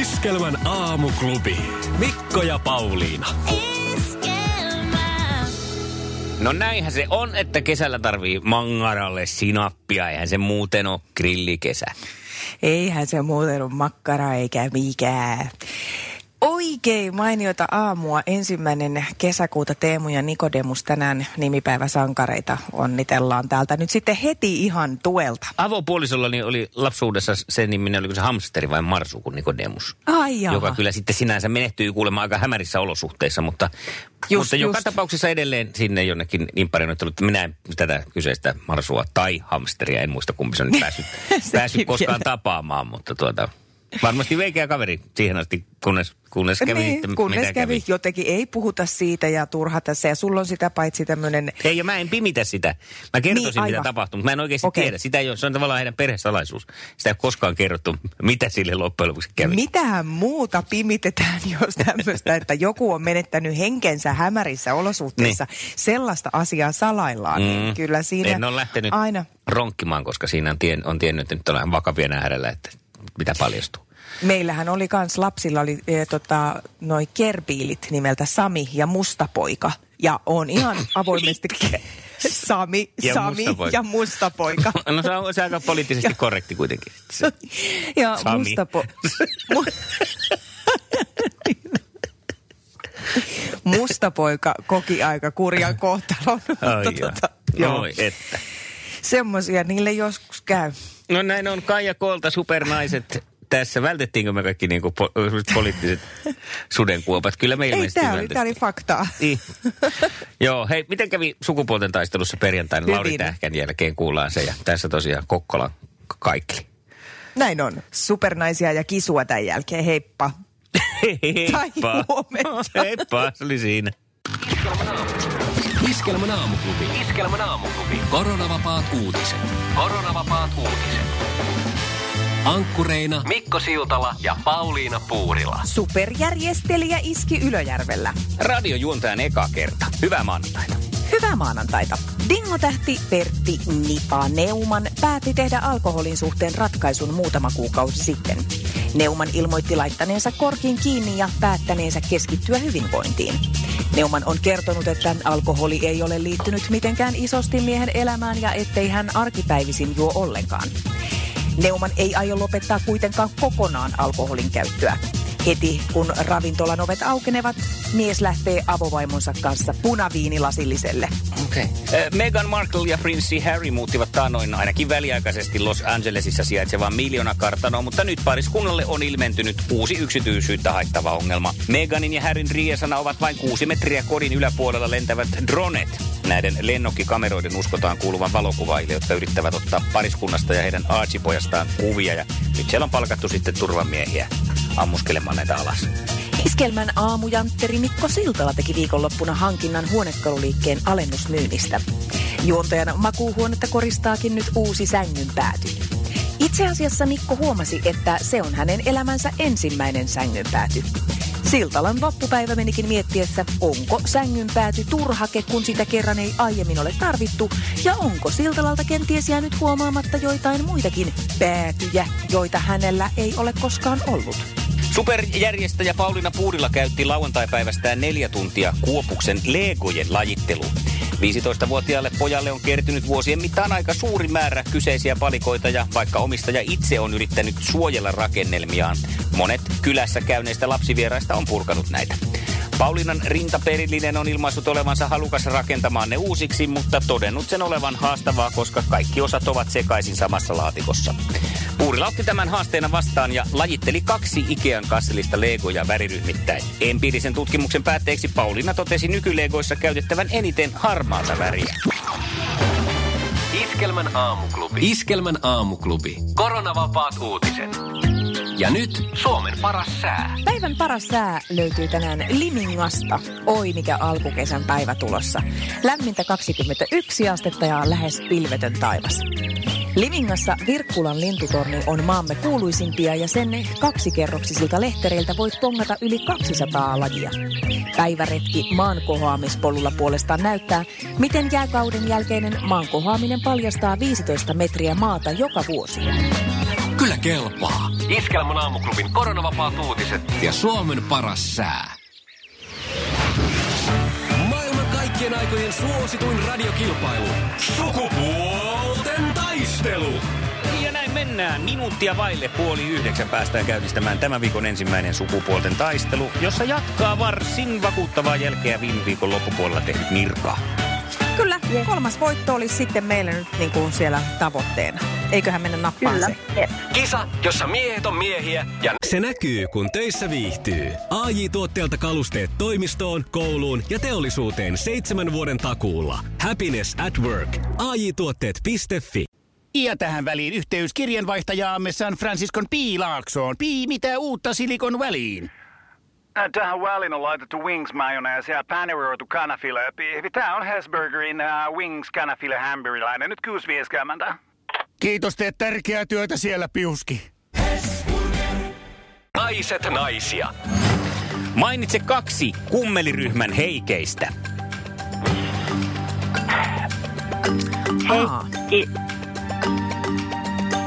Iskelmän aamuklubi. Mikko ja Pauliina. No näinhän se on, että kesällä tarvii mangaralle sinappia. Eihän se muuten ole grillikesä. Eihän se muuten ole makkara eikä mikään. Oikein mainiota aamua. Ensimmäinen kesäkuuta Teemu ja Nikodemus tänään nimipäiväsankareita onnitellaan täältä nyt sitten heti ihan tuelta. Avopuolisollani oli lapsuudessa sen niminen, oliko se hamsteri vai marsu kuin Nikodemus. Ai jaha. Joka kyllä sitten sinänsä menehtyi kuulemma aika hämärissä olosuhteissa, mutta, Just, mutta joka just. tapauksessa edelleen sinne jonnekin imparinnottelut. Minä en tätä kyseistä marsua tai hamsteria, en muista kumpi se on nyt päässyt, päässyt koskaan vielä. tapaamaan, mutta tuota, varmasti veikeä kaveri siihen asti, kunnes, kunnes kävi niin, sitten kunnes mitä kävi. Jotenkin ei puhuta siitä ja turha tässä. Ja sulla on sitä paitsi tämmöinen... Ei, ja mä en pimitä sitä. Mä kertoisin, Niin, niin, mitä aivan. tapahtuu, mutta mä en oikeasti Okei. tiedä. Sitä ei ole, se on tavallaan heidän perhesalaisuus. Sitä ei ole koskaan kerrottu, mitä sille loppujen lopuksi kävi. Mitähän muuta pimitetään, jos tämmöistä, että joku on menettänyt henkensä hämärissä olosuhteissa. Sellaista asiaa salaillaan. Niin kyllä siinä Mm. en ole lähtenyt aina... ronkkimaan, koska siinä on, tien, on tiennyt, että nyt ollaan vakavien äärellä, että mitä paljastuu. Meillähän oli kans lapsilla oli e, tota, noi kerbiilit nimeltä Sami ja Mustapoika. Ja on ihan avoimesti Sami, Ja Sami Mustapoika. ja Mustapoika. No se on, se aika poliittisesti korrekti kuitenkin. Se, ja Sami. Mustapo... Mu... Mustapoika koki aika kurjan kohtalon. ai Mutta joo. tota, joo. Oi, että. Semmoisia niille joskus käy. No näin on Kaija Koolta, supernaiset. Tässä vältettiinkö me kaikki niinku po- poliittiset sudenkuopat? Kyllä me Ei, ilmeisesti tämä oli, tää oli faktaa. Niin. Joo, hei, miten kävi sukupuolten taistelussa perjantaina? Hyvin. Lauri Tähkän jälkeen kuullaan se ja tässä tosiaan Kokkola kaikki. Näin on. Supernaisia ja kisua tämän jälkeen. Heippa. Tai huomenta. Heippa, se oli siinä. Iskelmän aamuklubi. Iskelmän aamuklubi. Koronavapaat uutiset. Koronavapaat uutiset. Ankkureina Mikko Siltala ja Pauliina Puurila. Superjärjestelijä iski Ylöjärvellä. Radiojuontajan eka kerta. Hyvää maanantaita. Hyvää maanantaita. Dingotähti Pertti Nipa Neuman päätti tehdä alkoholin suhteen ratkaisun muutama kuukausi sitten. Neuman ilmoitti laittaneensa korkin kiinni ja päättäneensä keskittyä hyvinvointiin. Neuman on kertonut, että alkoholi ei ole liittynyt mitenkään isosti miehen elämään ja ettei hän arkipäivisin juo ollenkaan. Neuman ei aio lopettaa kuitenkaan kokonaan alkoholin käyttöä. Heti kun ravintolan ovet aukenevat, mies lähtee avovaimonsa kanssa punaviinilasilliselle. Okei. Okay. Meghan Markle ja prinssi Harry muuttivat taanoin ainakin väliaikaisesti Los Angelesissa sijaitsevaan miljoonakartanoon, mutta nyt pariskunnalle on ilmentynyt uusi yksityisyyttä haittava ongelma. Meghanin ja Harryn riesana ovat vain kuusi metriä kodin yläpuolella lentävät dronet. Näiden lennokkikameroiden uskotaan kuuluvan valokuvaille, jotka yrittävät ottaa pariskunnasta ja heidän Archie-pojastaan kuvia. Ja nyt siellä on palkattu sitten turvamiehiä ammuskelemaan näitä alas. Iskelmän aamujantteri Mikko Siltala teki viikonloppuna hankinnan huonekaluliikkeen alennusmyynnistä. Juontajan makuuhuonetta koristaakin nyt uusi sängynpääty. Itse asiassa Mikko huomasi, että se on hänen elämänsä ensimmäinen sängynpääty. Siltalan loppupäivä menikin miettiessä, onko sängynpääty turhake, kun sitä kerran ei aiemmin ole tarvittu, ja onko Siltalalta kenties jäänyt huomaamatta joitain muitakin päätyjä, joita hänellä ei ole koskaan ollut. Superjärjestäjä Pauliina Puurila käytti lauantaipäivästään neljä tuntia Kuopuksen Legojen lajitteluun. 15-vuotiaalle pojalle on kertynyt vuosien mittaan aika suuri määrä kyseisiä palikoita ja vaikka omistaja itse on yrittänyt suojella rakennelmiaan, monet kylässä käyneistä lapsivieraista on purkanut näitä. Paulinan rintaperillinen on ilmaissut olevansa halukas rakentamaan ne uusiksi, mutta todennut sen olevan haastavaa, koska kaikki osat ovat sekaisin samassa laatikossa. Puurila otti tämän haasteena vastaan ja lajitteli kaksi Ikean kasselista legoja väriryhmittäin. Empiirisen tutkimuksen päätteeksi Pauliina totesi nykylegoissa käytettävän eniten harmaata väriä. Iskelmän aamuklubi. Iskelmän aamuklubi. Koronavapaat uutiset. Ja nyt Suomen paras sää. Päivän paras sää löytyy tänään Limingasta. Oi mikä alkukesän päivä tulossa. Lämmintä 21 astetta ja lähes pilvetön taivas. Limingassa Virkkulan lintutorni on maamme kuuluisimpia ja sen kaksikerroksisilta lehtereiltä voit pongata yli 200 lajia. Päiväretki maankohoamispolulla puolestaan näyttää, miten jääkauden jälkeinen maankohoaminen paljastaa 15 metriä maata joka vuosi. Kyllä kelpaa. Iskelmän aamuklubin koronavapaat uutiset ja Suomen paras sää. Maailman kaikkien aikojen suosituin radiokilpailu. Sukupuolten taistelu. Ja näin mennään. Minuuttia vaille puoli yhdeksän päästään käynnistämään tämän viikon ensimmäinen sukupuolten taistelu, jossa jatkaa varsin vakuuttavaa jälkeä viime viikon loppupuolella tehnyt Mirka. Kyllä, kolmas voitto olisi sitten meille nyt niin kuin siellä tavoitteena. Eiköhän mennä nappaan Kyllä. se. Jep. Kisa, jossa miehet on miehiä ja... Se näkyy, kun töissä viihtyy. ai tuotteelta kalusteet toimistoon, kouluun ja teollisuuteen seitsemän vuoden takuulla. Happiness at work. ai tuotteetfi Ja tähän väliin yhteys kirjanvaihtajaamme San Franciscon Piilaaksoon. Pii, mitä uutta Silikon väliin? Äh, Tähän väliin on laitettu wings mayonnaise ja paneroitu kanafila. Tämä on Hesburgerin uh, wings kanafila hamburilainen. Nyt 6.50. Kiitos, teet tärkeää työtä siellä, Piuski. Naiset naisia. Mainitse kaksi kummeliryhmän heikeistä. Aa, Heikki.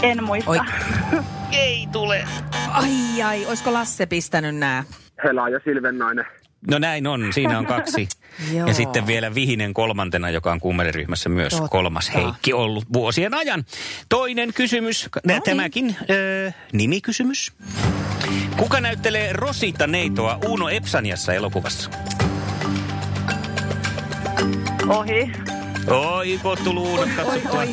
En muista. Oi. Ei tule. ai ai, olisiko Lasse pistänyt nää? Hela ja Silvennainen. No näin on, siinä on kaksi. Joo. ja sitten vielä Vihinen kolmantena, joka on kummeliryhmässä myös Totta. kolmas Heikki ollut vuosien ajan. Toinen kysymys, niin. tämäkin öö, nimikysymys. Kuka näyttelee Rosita Neitoa Uno Epsaniassa elokuvassa? Ohi. Oi, kun tullut uudot katsottua. oi.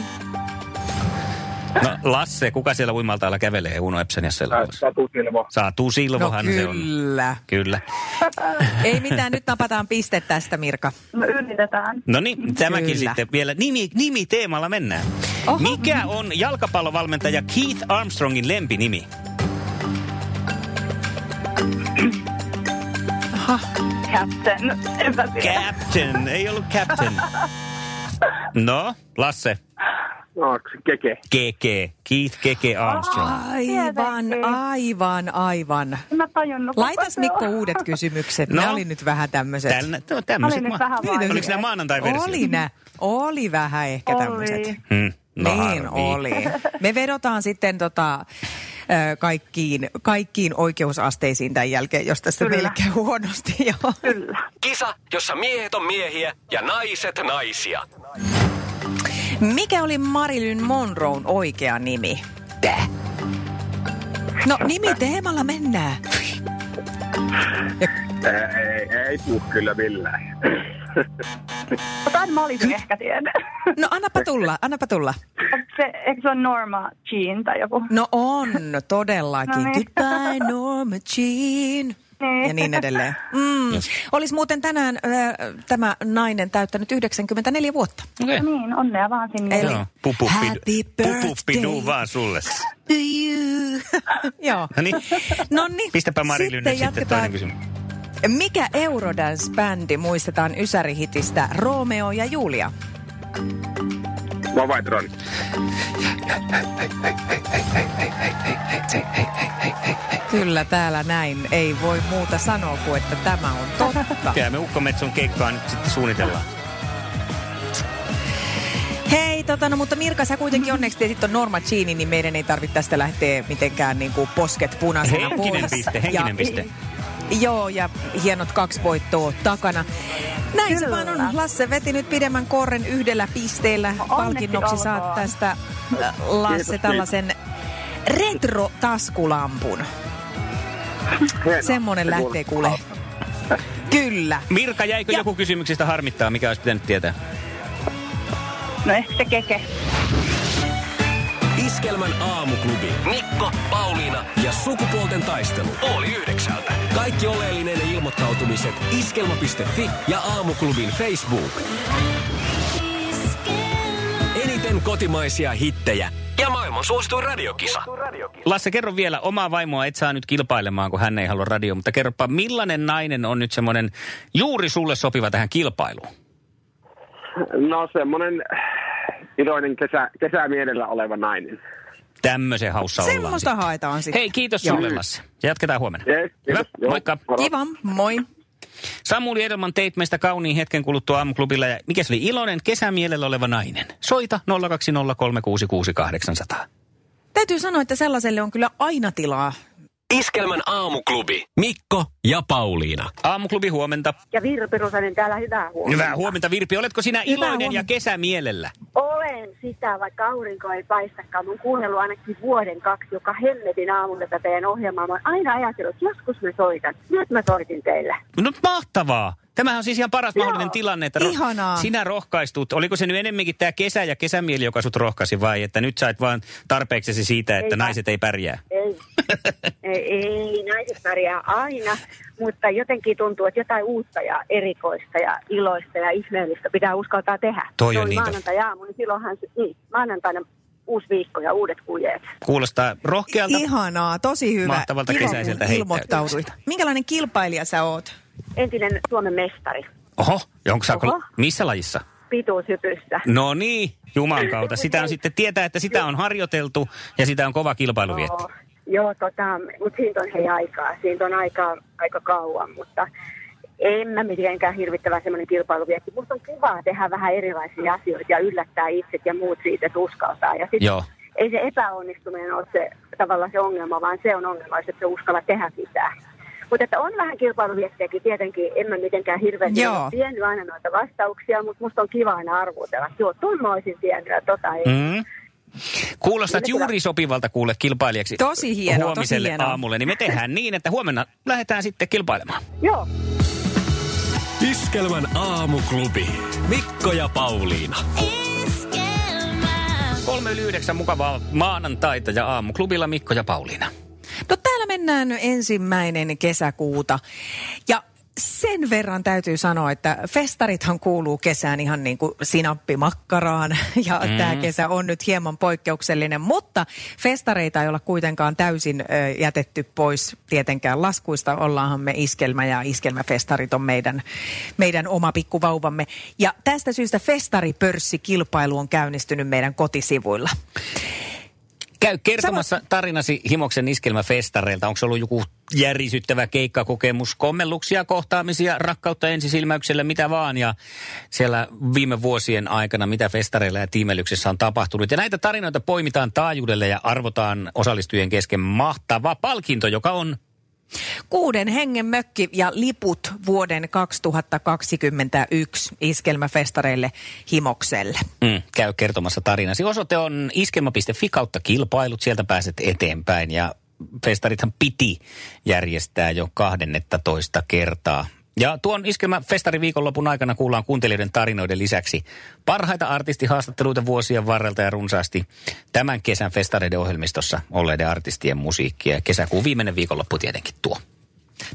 No Lasse, kuka siellä uimaltaalla kävelee Uno elokuvassa? Satu Silvo. Saatu No Silvohan se on. kyllä. Kyllä. Ei mitään, nyt napataan piste tästä, Mirka. No yritetään. No niin, tämäkin Kyllä. sitten vielä nimi, nimi teemalla mennään. Oho. Mikä on jalkapallovalmentaja Keith Armstrongin lempinimi? Aha. Captain. Captain, ei ollut captain. No, Lasse, Keke? Keke, Keith Keke Armstrong. Aivan, aivan, aivan. Mä tajunnut. Laitas Mikko uudet kysymykset. No. Ne oli nyt vähän tämmöiset. Tällä, no, tämmöiset Oli nyt vähän Niin, Oliko nämä maanantai-versiot? Oli nä. Oli vähän ehkä tämmöiset. Hmm, no niin harmi. oli. Me vedotaan sitten tota, kaikkiin, kaikkiin oikeusasteisiin tämän jälkeen, jos tässä Kyllä. meille käy huonosti. Joo. Kyllä. Kisa, jossa miehet on miehiä ja naiset naisia. Mikä oli Marilyn Monroon oikea nimi? Tää. No nimi teemalla mennään. Ei, ei tuu kyllä millään. Jotain mä olisin ehkä tiedä. No annapa tulla, annapa tulla. Se, eikö se ole Norma Jean tai joku? No on, todellakin. No niin. Goodbye Norma Jean. Niin. Ja niin edelleen. Mm. Olisi muuten tänään äh, tämä nainen täyttänyt 94 vuotta. Okei. No niin, onnea vaan sinne. Eli Joo, pupuppi, Happy birthday. vaan sulle. to you. Joo. No niin, No niin. pistäpä Marilyn nyt sitten toinen kysymys. Mikä Eurodance-bändi muistetaan Ysärihitistä Romeo ja Julia? Vavaitron. Kyllä täällä näin. Ei voi muuta sanoa kuin, että tämä on totta. Kyllä me Ukkometson keikkaa nyt sitten suunnitellaan. Hei, tota, no, mutta Mirka, sä kuitenkin onneksi tiesit on Norma Jeanin, niin meidän ei tarvitse tästä lähteä mitenkään niin kuin posket punaisena Henkinen pois. piste, henkinen ja, piste. Joo, ja hienot kaksi voittoa takana. Näin se Kyllä. vaan on. Lasse veti nyt pidemmän korren yhdellä pisteellä. Palkinnoksi saat tästä, äh, Lasse, Kiitos, tällaisen retro-taskulampun. Hienoa. Semmonen Se lähtee kuule. Kyllä. Mirka, jäikö Ja- joku kysymyksistä harmittaa, mikä olisi pitänyt tietää? No ehkä se keke. Iskelmän aamuklubi. Mikko, Pauliina ja sukupuolten taistelu. Oli yhdeksältä. Kaikki oleellinen ilmoittautumiset iskelma.fi ja aamuklubin Facebook. Eniten kotimaisia hittejä ja maailman suosituin radiokisa. Lasse, kerro vielä, omaa vaimoa et saa nyt kilpailemaan, kun hän ei halua radio, mutta kerropa, millainen nainen on nyt semmoinen juuri sulle sopiva tähän kilpailuun? No semmonen iloinen kesä, kesämielellä oleva nainen. Tämmöisen haussa ollaan. Semmoista haetaan sitten. Hei, kiitos Joo. sulle Lasse. Ja jatketaan huomenna. Jees, Hyvä. Joo, moikka. Kiva, moi. Samuli Edelman teit meistä kauniin hetken kuluttua aamuklubilla. Ja mikä se oli iloinen kesämielellä oleva nainen? Soita 020366800. Täytyy sanoa, että sellaiselle on kyllä aina tilaa. Iskelmän aamuklubi. Mikko ja Pauliina. Aamuklubi huomenta. Ja Virpi Rusanen täällä hyvää huomenta. Hyvää huomenta Virpi. Oletko sinä Hyvää iloinen ja huomenta. kesämielellä? Olen sitä, vaikka aurinko ei paistakaan. Mun kuunnellut ainakin vuoden kaksi, joka hemmetin aamulla tätä teidän ohjelmaa. Mä oon aina ajatellut, että joskus mä soitan. Nyt mä soitin teille. No mahtavaa. Tämähän on siis ihan paras Joo. mahdollinen tilanne, että ro- Ihanaa. sinä rohkaistut. Oliko se nyt enemmänkin tämä kesä ja kesämieli, joka sut rohkaisi vai että nyt sait vaan tarpeeksesi siitä, että Ei naiset ei pärjää? Ei. Ei, ei, naiset pärjää aina, mutta jotenkin tuntuu, että jotain uutta ja erikoista ja iloista ja ihmeellistä pitää uskaltaa tehdä. Toi on niin maanantai-aamu, niin silloinhan niin, maanantaina uusi viikko ja uudet kujeet. Kuulostaa rohkealta. Ihanaa, tosi hyvä. Mahtavalta kun kesäiseltä ilmoittauduit. Minkälainen kilpailija sä oot? Entinen Suomen mestari Oho, onko sä, Oho. missä lajissa? pituushypyssä. No niin, Juman kautta. Sitä on sitten tietää, että sitä on harjoiteltu ja sitä on kova kilpailu vietti. Joo, tota, mutta siitä on hei aikaa. Siitä on aikaa aika kauan, mutta en mä mitenkään hirvittävän semmoinen kilpailu vietti. Musta on kiva tehdä vähän erilaisia asioita ja yllättää itset ja muut siitä, että uskaltaa. Ja sit Joo. ei se epäonnistuminen ole se, tavallaan se ongelma, vaan se on ongelma, että se uskalla tehdä mitään. Mutta että on vähän kilpailuviestejäkin tietenkin, en mä mitenkään hirveän Joo. tiennyt aina noita vastauksia, mutta musta on kiva aina arvutella. että Joo, tuon mä olisin tiennyt ja tota ei. Mm. Kuulostat Kyllä. juuri sopivalta kuule kilpailijaksi Tosi hienoa, tosi huomiselle hienoa. aamulle. Niin me tehdään niin, että huomenna lähdetään sitten kilpailemaan. Joo. Iskelmän aamuklubi. Mikko ja Pauliina. Kolme yli yhdeksän mukavaa maanantaita ja aamuklubilla Mikko ja Pauliina. No täällä mennään ensimmäinen kesäkuuta. Ja sen verran täytyy sanoa, että festarithan kuuluu kesään ihan niin kuin sinappimakkaraan. Ja mm. tämä kesä on nyt hieman poikkeuksellinen, mutta festareita ei olla kuitenkaan täysin ö, jätetty pois tietenkään laskuista. Ollaanhan me iskelmä ja iskelmäfestarit on meidän, meidän oma pikkuvauvamme. Ja tästä syystä festaripörssikilpailu on käynnistynyt meidän kotisivuilla. Käy kertomassa tarinasi Himoksen iskelmäfestareilta. Onko se ollut joku järisyttävä keikkakokemus, kommelluksia, kohtaamisia, rakkautta ensisilmäyksellä, mitä vaan. Ja siellä viime vuosien aikana, mitä festareilla ja tiimelyksessä on tapahtunut. Ja näitä tarinoita poimitaan taajuudelle ja arvotaan osallistujien kesken mahtava palkinto, joka on Kuuden hengen mökki ja liput vuoden 2021 iskelmäfestareille Himokselle. Mm, käy kertomassa tarinasi. Osoite on iskelma.fi kautta kilpailut. Sieltä pääset eteenpäin ja festarithan piti järjestää jo 12 kertaa. Ja tuon iskelmä festari viikonlopun aikana kuullaan kuuntelijoiden tarinoiden lisäksi parhaita artistihaastatteluita vuosien varrelta ja runsaasti tämän kesän festareiden ohjelmistossa olleiden artistien musiikkia. Kesäkuun viimeinen viikonloppu tietenkin tuo.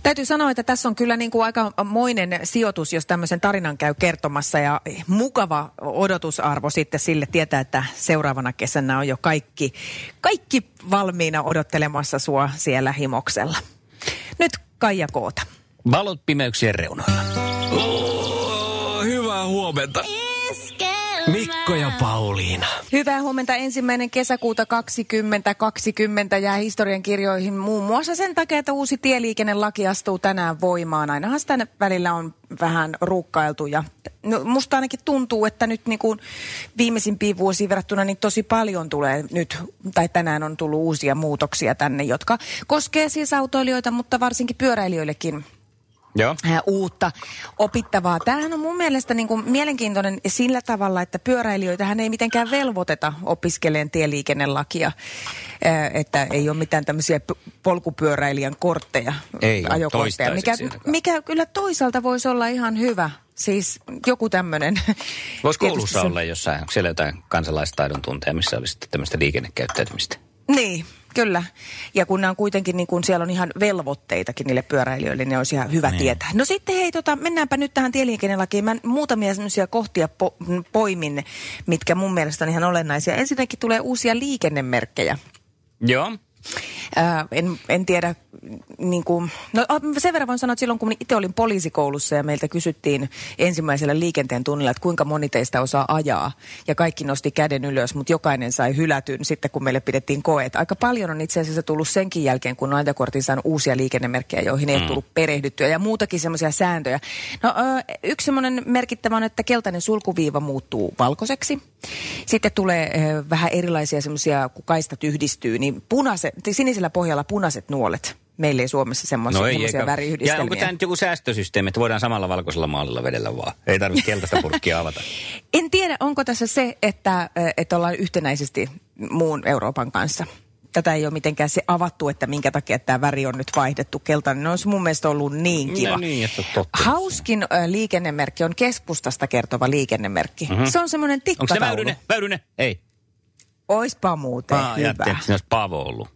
Täytyy sanoa, että tässä on kyllä niin kuin aika moinen sijoitus, jos tämmöisen tarinan käy kertomassa ja mukava odotusarvo sitten sille tietää, että seuraavana kesänä on jo kaikki, kaikki valmiina odottelemassa sua siellä himoksella. Nyt Kaija Koota. Valot pimeyksien reunoilla. Oh, hyvää huomenta. Mikko ja Pauliina. Hyvää huomenta ensimmäinen kesäkuuta 2020 jää historian kirjoihin muun muassa sen takia, että uusi tieliikennelaki astuu tänään voimaan. Ainahan sitä välillä on vähän ruukkailtu ja no, musta ainakin tuntuu, että nyt niin kuin viimeisimpiin vuosiin verrattuna niin tosi paljon tulee nyt, tai tänään on tullut uusia muutoksia tänne, jotka koskee siis autoilijoita, mutta varsinkin pyöräilijöillekin Joo. äh, uutta opittavaa. Tämähän on mun mielestä niin kuin mielenkiintoinen sillä tavalla, että pyöräilijöitä hän ei mitenkään velvoiteta opiskeleen tieliikennelakia, äh, että ei ole mitään tämmöisiä polkupyöräilijän kortteja, Ei ajokortteja, mikä, mikä kyllä toisaalta voisi olla ihan hyvä. Siis joku tämmöinen. Voisi koulussa olla jossain, onko siellä jotain kansalaistaidon tunteja, missä olisi tämmöistä liikennekäyttäytymistä? Niin, Kyllä. Ja kun on kuitenkin, niin kun siellä on ihan velvoitteitakin niille pyöräilijöille, niin olisi ihan hyvä Niin. tietää. No sitten hei, tota, mennäänpä nyt tähän tieliikennelakiin. Mä muutamia sellaisia kohtia po- poimin, mitkä mun mielestä on ihan olennaisia. Ensinnäkin tulee uusia liikennemerkkejä. Joo. Ää, en, en tiedä, niin kuin, no ah, sen verran voin sanoa, että silloin kun itse olin poliisikoulussa ja meiltä kysyttiin ensimmäisellä liikenteen tunnilla, että kuinka moni teistä osaa ajaa. Ja kaikki nosti käden ylös, mutta jokainen sai hylätyn sitten, kun meille pidettiin koet. Aika paljon on itse asiassa tullut senkin jälkeen, kun on saanut uusia liikennemerkkejä, joihin ei ole tullut perehdyttyä ja muutakin semmoisia sääntöjä. No yksi semmoinen merkittävä on, että keltainen sulkuviiva muuttuu valkoiseksi. Sitten tulee vähän erilaisia semmoisia, kun kaistat yhdistyy, niin punaise, sinisellä pohjalla punaiset nuolet. Meillä ei Suomessa semmoisia, No ei, väriyhdistelmiä. Ja onko tämä nyt joku säästösysteemi, että voidaan samalla valkoisella maalilla vedellä vaan? Ei tarvitse keltaista purkkia avata. En tiedä, onko tässä se, että, että ollaan yhtenäisesti muun Euroopan kanssa. Tätä ei ole mitenkään se avattu, että minkä takia tämä väri on nyt vaihdettu keltainen. Ne olisi mun mielestä ollut niin kiva. No niin, että totta. Hauskin ö, liikennemerkki on keskustasta kertova liikennemerkki. Mm-hmm. Se on semmoinen Onko se tikkataulu. Väyrynen? Väyrynen? Ei. Oispa muuten Ah, hyvä. että siinä olisi Paavo ollut.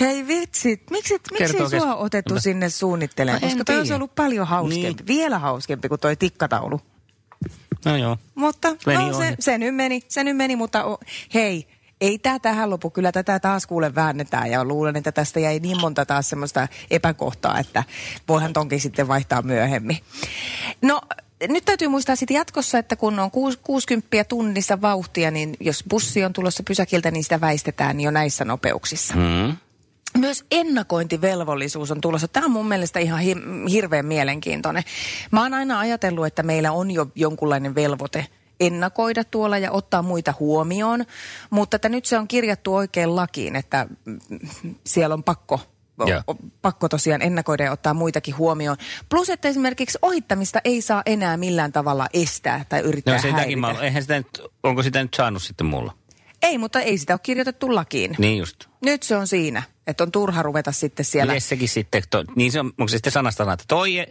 Hei vitsit, miksi, miksi ei sua otettu sinne suunnittelemaan? No Koska toi olisi ollut paljon hauskempi, Niin. vielä hauskempi kuin toi tikkataulu. No joo. Mutta Meni no, se, se nyt meni, se nyt meni, mutta o, hei, ei tämä tähän lopu. Kyllä tätä taas kuule väännetään ja luulen, että tästä jäi niin monta taas semmoista epäkohtaa, että voihan tonkin sitten vaihtaa myöhemmin. No nyt täytyy muistaa sitten jatkossa, että kun on kuus- 60 tunnissa vauhtia, niin jos bussi on tulossa pysäkiltä, niin sitä väistetään jo näissä nopeuksissa. Mm. Myös ennakointivelvollisuus on tulossa. Tämä on mun mielestä ihan hi- hirveän mielenkiintoinen. Mä oon aina ajatellut, että meillä on jo jonkunlainen velvoite ennakoida tuolla ja ottaa muita huomioon, mutta että nyt se on kirjattu oikein lakiin, että siellä on pakko o- pakko tosiaan ennakoida ja ottaa muitakin huomioon. Plus, että esimerkiksi ohittamista ei saa enää millään tavalla estää tai yrittää No sitäkin häiritä. mä, eihän sitä nyt, onko sitä nyt saanut sitten mulla? Ei, mutta ei sitä ole kirjoitettu lakiin. Niin just. Nyt se on siinä, että on turha ruveta sitten siellä... Miten sekin sitten, to, niin se on, onko se sitten sanasta sanaa, että toi ää,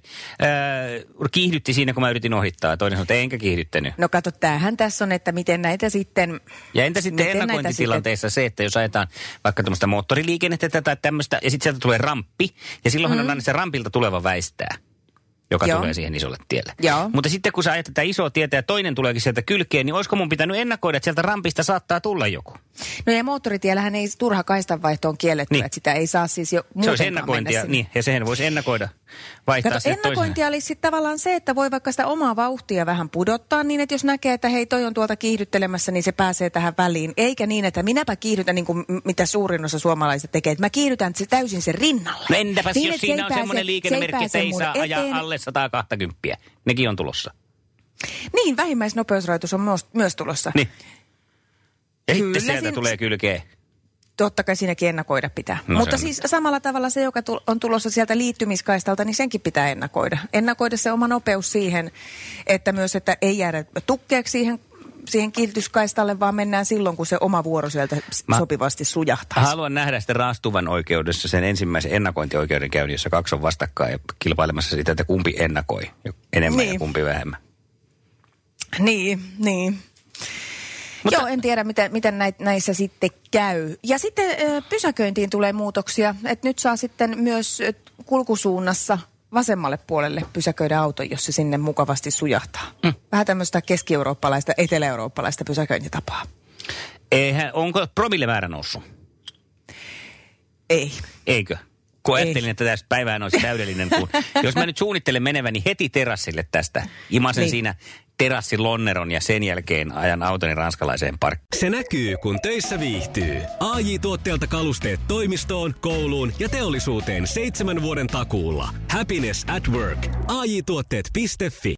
kiihdytti siinä, kun mä yritin ohittaa. Toinen sanoi, että enkä kiihdyttänyt. No kato, tämähän tässä on, että miten näitä sitten... Ja entä sitten ennakointitilanteessa se, että jos ajetaan vaikka tämmöistä moottoriliikennettä tai tämmöistä, ja sitten sieltä tulee ramppi, ja silloinhan mm. on aina se rampilta tuleva väistää joka Joo. tulee siihen isolle tielle. Joo. Mutta sitten kun sä ajat tätä isoa tietä ja toinen tuleekin sieltä kylkeen, niin olisiko mun pitänyt ennakoida, että sieltä rampista saattaa tulla joku? No ja moottoritiellähän ei turha kaistanvaihto on kielletty, Niin. että sitä ei saa siis jo Se olisi ennakointia, niin, ja sehän voisi ennakoida, vaihtaa Kato, ennakointia olisi sitten tavallaan se, että voi vaikka sitä omaa vauhtia vähän pudottaa niin, että jos näkee, että hei toi on tuolta kiihdyttelemässä, niin se pääsee tähän väliin. Eikä niin, että minäpä kiihdytän niin kuin mitä suurin osa suomalaisista tekee, että mä kiihdytän se täysin sen rinnalle. No entäpäs Niin, jos että se siinä on semmoinen se liikennemerkki, että pääse ei saa ajaa alle 120. Nekin on tulossa. Niin, vähimmäisnopeusrajoitus on myös, myös tulossa. Niin. Ja Kyllä sitten sieltä siinä- tulee kylkeen. Totta kai siinäkin ennakoida pitää. No Mutta se on- siis samalla tavalla se, joka on tulossa sieltä liittymiskaistalta, niin senkin pitää ennakoida. Ennakoida se oma nopeus siihen, että myös, että ei jäädä tukkeeksi siihen, siihen kiihdytyskaistalle, vaan mennään silloin, kun se oma vuoro sieltä Mä- sopivasti sujahtaa. Haluan nähdä sitten raastuvan oikeudessa sen ensimmäisen ennakointioikeuden käynnin, jossa kaksi on vastakkain ja kilpailemassa sitä, että kumpi ennakoi enemmän ja Niin. kumpi vähemmän. Niin, niin. Mutta- Joo, en tiedä, miten, miten näit, näissä sitten käy. Ja sitten pysäköintiin tulee muutoksia, että nyt saa sitten myös kulkusuunnassa vasemmalle puolelle pysäköidä auto, jos se sinne mukavasti sujahtaa. Mm. Vähän tämmöistä keski-eurooppalaista, etelä-eurooppalaista pysäköintitapaa. Eihän, onko promillemäärä noussut? Ei. Eikö? Kun Ei. ajattelin, että tästä päivään olisi täydellinen, kun jos mä nyt suunnittelen meneväni heti terassille tästä, imasen Niin. siinä terassin lonneron ja sen jälkeen ajan autoni ranskalaiseen parkkiin. Se näkyy, kun töissä viihtyy. ai tuotteelta kalusteet toimistoon, kouluun ja teollisuuteen seitsemän vuoden takuulla. Happiness at work. AJ-tuotteet.fi